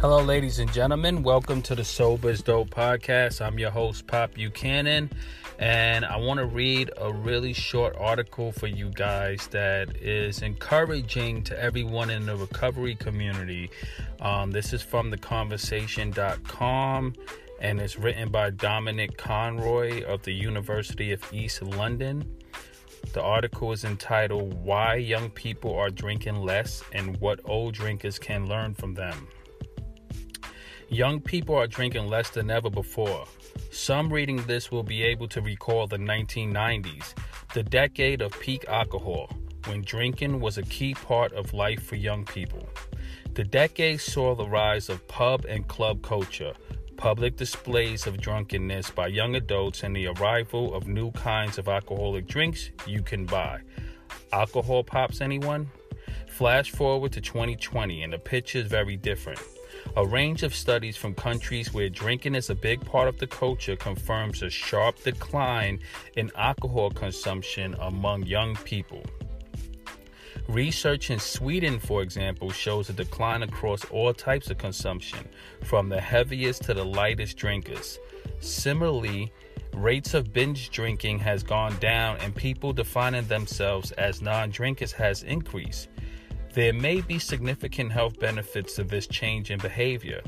Hello, ladies and gentlemen. Welcome to the Sober's Dope podcast. I'm your host, Pop Buchanan, and I want to read a really short article for you guys that is encouraging to everyone in the recovery community. Um, this is from theconversation.com and it's written by Dominic Conroy of the University of East London. The article is entitled Why Young People Are Drinking Less and What Old Drinkers Can Learn from Them. Young people are drinking less than ever before. Some reading this will be able to recall the 1990s, the decade of peak alcohol, when drinking was a key part of life for young people. The decade saw the rise of pub and club culture, public displays of drunkenness by young adults, and the arrival of new kinds of alcoholic drinks you can buy. Alcohol pops, anyone? Flash forward to 2020, and the picture is very different. A range of studies from countries where drinking is a big part of the culture confirms a sharp decline in alcohol consumption among young people. Research in Sweden, for example, shows a decline across all types of consumption, from the heaviest to the lightest drinkers. Similarly, rates of binge drinking has gone down and people defining themselves as non-drinkers has increased. There may be significant health benefits to this change in behavior.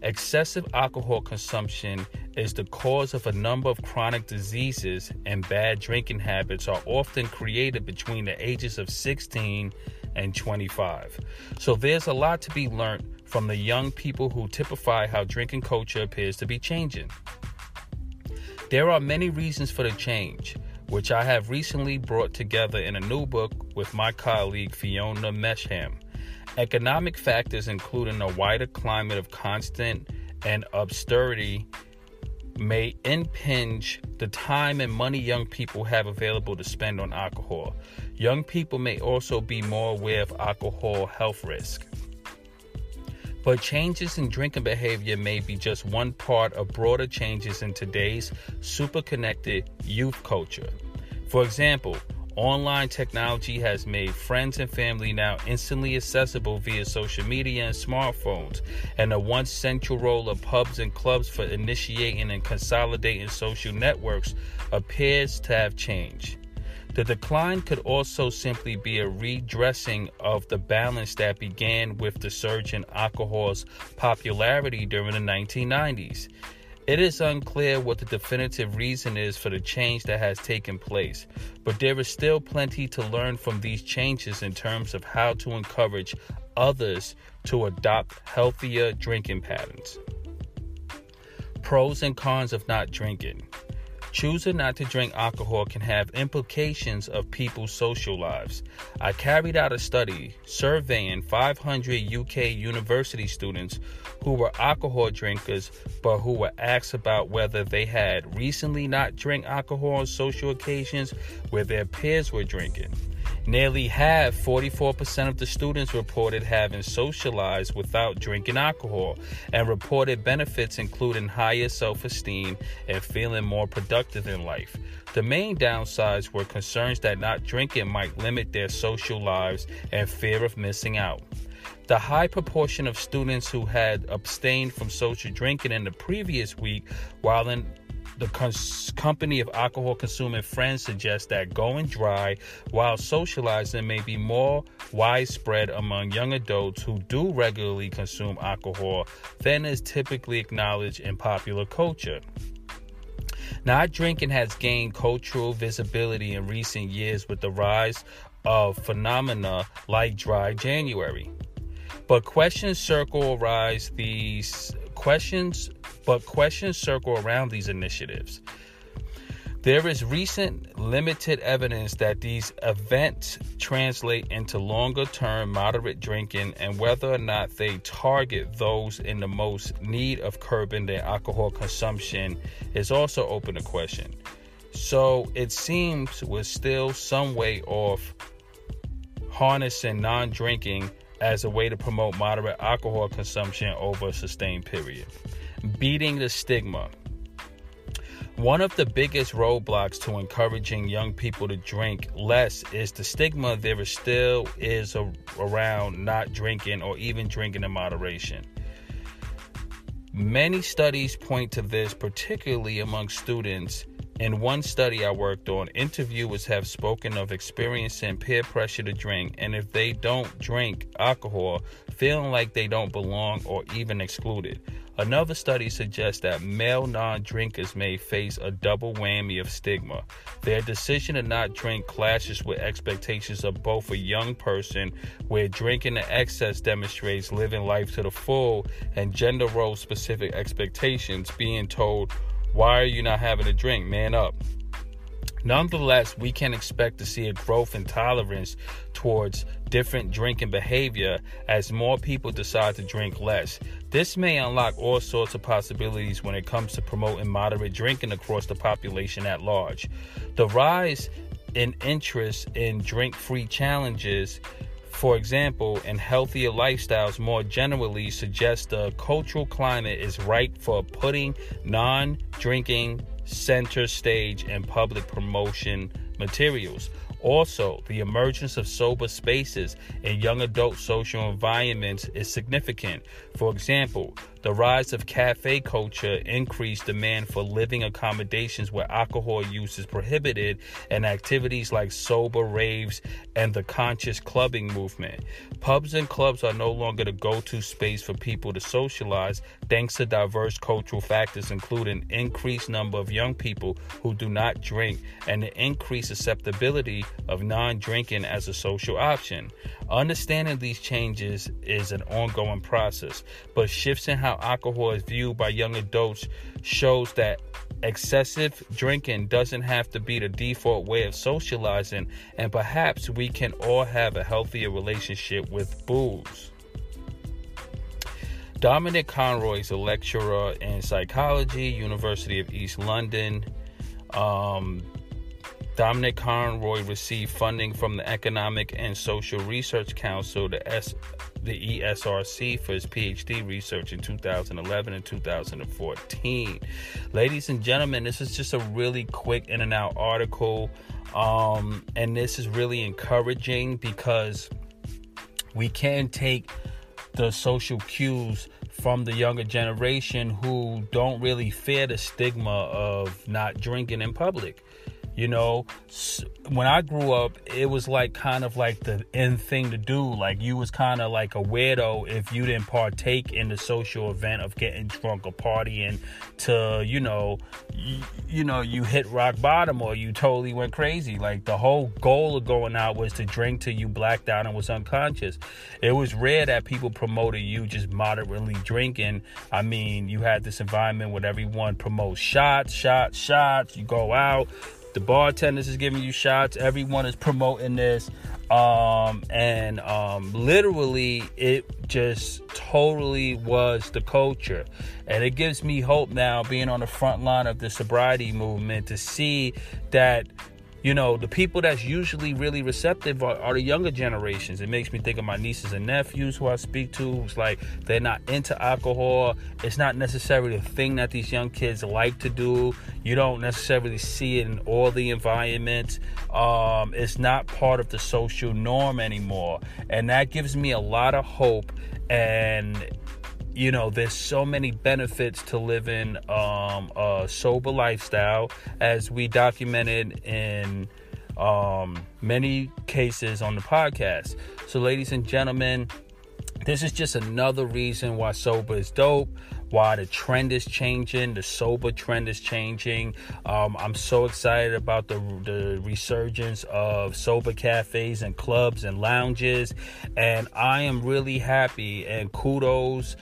Excessive alcohol consumption is the cause of a number of chronic diseases, and bad drinking habits are often created between the ages of 16 and 25. So there's a lot to be learned from the young people who typify how drinking culture appears to be changing. There are many reasons for the change which I have recently brought together in a new book with my colleague Fiona Measham. Economic factors, including a wider climate of constant and austerity, may impinge the time and money young people have available to spend on alcohol. Young people may also be more aware of alcohol health risk. But changes in drinking behavior may be just one part of broader changes in today's super connected youth culture. For example, online technology has made friends and family now instantly accessible via social media and smartphones, and the once central role of pubs and clubs for initiating and consolidating social networks appears to have changed. The decline could also simply be a redressing of the balance that began with the surge in alcohol's popularity during the 1990s. It is unclear what the definitive reason is for the change that has taken place, but there is still plenty to learn from these changes in terms of how to encourage others to adopt healthier drinking patterns. Pros and cons of not drinking. Choosing not to drink alcohol can have implications of people's social lives. I carried out a study surveying 500 UK university students who were alcohol drinkers but who were asked about whether they had recently not drank alcohol on social occasions where their peers were drinking. Nearly half, 44% of the students reported having socialized without drinking alcohol and reported benefits including higher self esteem and feeling more productive in life. The main downsides were concerns that not drinking might limit their social lives and fear of missing out. The high proportion of students who had abstained from social drinking in the previous week while in the cons- company of alcohol consuming friends suggests that going dry while socializing may be more widespread among young adults who do regularly consume alcohol than is typically acknowledged in popular culture. Not drinking has gained cultural visibility in recent years with the rise of phenomena like dry January. But questions circle arise these questions but questions circle around these initiatives. There is recent limited evidence that these events translate into longer term moderate drinking, and whether or not they target those in the most need of curbing their alcohol consumption is also open to question. So it seems we're still some way off harnessing non drinking as a way to promote moderate alcohol consumption over a sustained period beating the stigma. One of the biggest roadblocks to encouraging young people to drink less is the stigma there is still is a, around not drinking or even drinking in moderation. Many studies point to this, particularly among students. In one study I worked on, interviewers have spoken of experiencing peer pressure to drink, and if they don't drink alcohol, feeling like they don't belong or even excluded. Another study suggests that male non drinkers may face a double whammy of stigma. Their decision to not drink clashes with expectations of both a young person, where drinking to excess demonstrates living life to the full, and gender role specific expectations, being told, Why are you not having a drink? Man up. Nonetheless, we can expect to see a growth in tolerance towards different drinking behavior as more people decide to drink less. This may unlock all sorts of possibilities when it comes to promoting moderate drinking across the population at large. The rise in interest in drink free challenges for example, and healthier lifestyles more generally suggest the cultural climate is ripe for putting non drinking center stage and public promotion materials. Also, the emergence of sober spaces in young adult social environments is significant. For example, the rise of cafe culture increased demand for living accommodations where alcohol use is prohibited and activities like sober raves and the conscious clubbing movement. Pubs and clubs are no longer the go to space for people to socialize thanks to diverse cultural factors, including increased number of young people who do not drink and the increased acceptability of non drinking as a social option. Understanding these changes is an ongoing process, but shifts in how alcohol is viewed by young adults shows that excessive drinking doesn't have to be the default way of socializing, and perhaps we can all have a healthier relationship with booze. Dominic Conroy is a lecturer in psychology, University of East London. Um, Dominic Conroy received funding from the Economic and Social Research Council, the, the ESRC, for his PhD research in 2011 and 2014. Ladies and gentlemen, this is just a really quick in and out article. Um, and this is really encouraging because we can take the social cues from the younger generation who don't really fear the stigma of not drinking in public. You know, when I grew up, it was like kind of like the end thing to do. Like you was kind of like a weirdo if you didn't partake in the social event of getting drunk or partying to, you know, you, you know, you hit rock bottom or you totally went crazy. Like the whole goal of going out was to drink till you blacked out and was unconscious. It was rare that people promoted you just moderately drinking. I mean, you had this environment where everyone promotes shots, shots, shots. You go out the bartenders is giving you shots. Everyone is promoting this. Um, and um, literally, it just totally was the culture. And it gives me hope now, being on the front line of the sobriety movement, to see that you know, the people that's usually really receptive are, are, the younger generations. It makes me think of my nieces and nephews who I speak to, who's like they're not into alcohol. It's not necessarily a thing that these young kids like to do. You don't necessarily see it in all the environments. Um, it's not part of the social norm anymore, and that gives me a lot of hope. And you know there's so many benefits to living um, a sober lifestyle as we documented in um, many cases on the podcast. So ladies and gentlemen this is just another reason why sober is dope why the trend is changing the sober trend is changing. Um, i'm so excited about the, the resurgence of sober cafes and clubs and lounges and i am really happy and kudos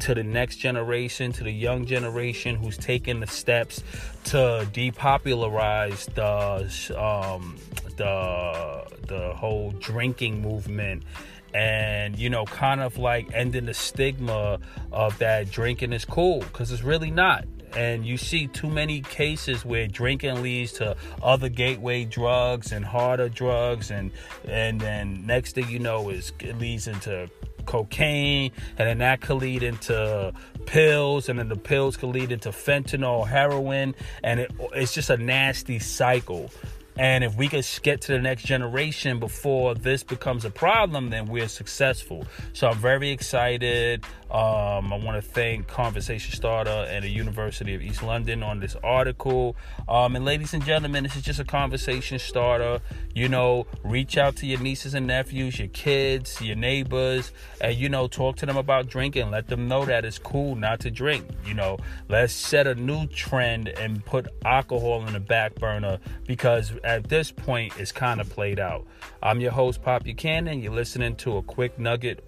to the next generation, to the young generation who's taking the steps to depopularize the um, the the whole drinking movement. And you know kind of like ending the stigma of that drinking is cool because it's really not. And you see too many cases where drinking leads to other gateway drugs and harder drugs. And and then next thing you know is it leads into cocaine, and then that could lead into pills, and then the pills could lead into fentanyl, heroin, and it, it's just a nasty cycle. And if we could get to the next generation before this becomes a problem, then we're successful. So I'm very excited. Um, I want to thank Conversation Starter and the University of East London on this article. Um, and ladies and gentlemen, this is just a conversation starter. You know, reach out to your nieces and nephews, your kids, your neighbors, and you know, talk to them about drinking. Let them know that it's cool not to drink. You know, let's set a new trend and put alcohol in the back burner because at this point it's kind of played out. I'm your host, Pop Buchanan. You're listening to a quick nugget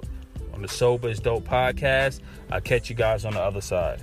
on the Sober is Dope podcast. I'll catch you guys on the other side.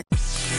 it.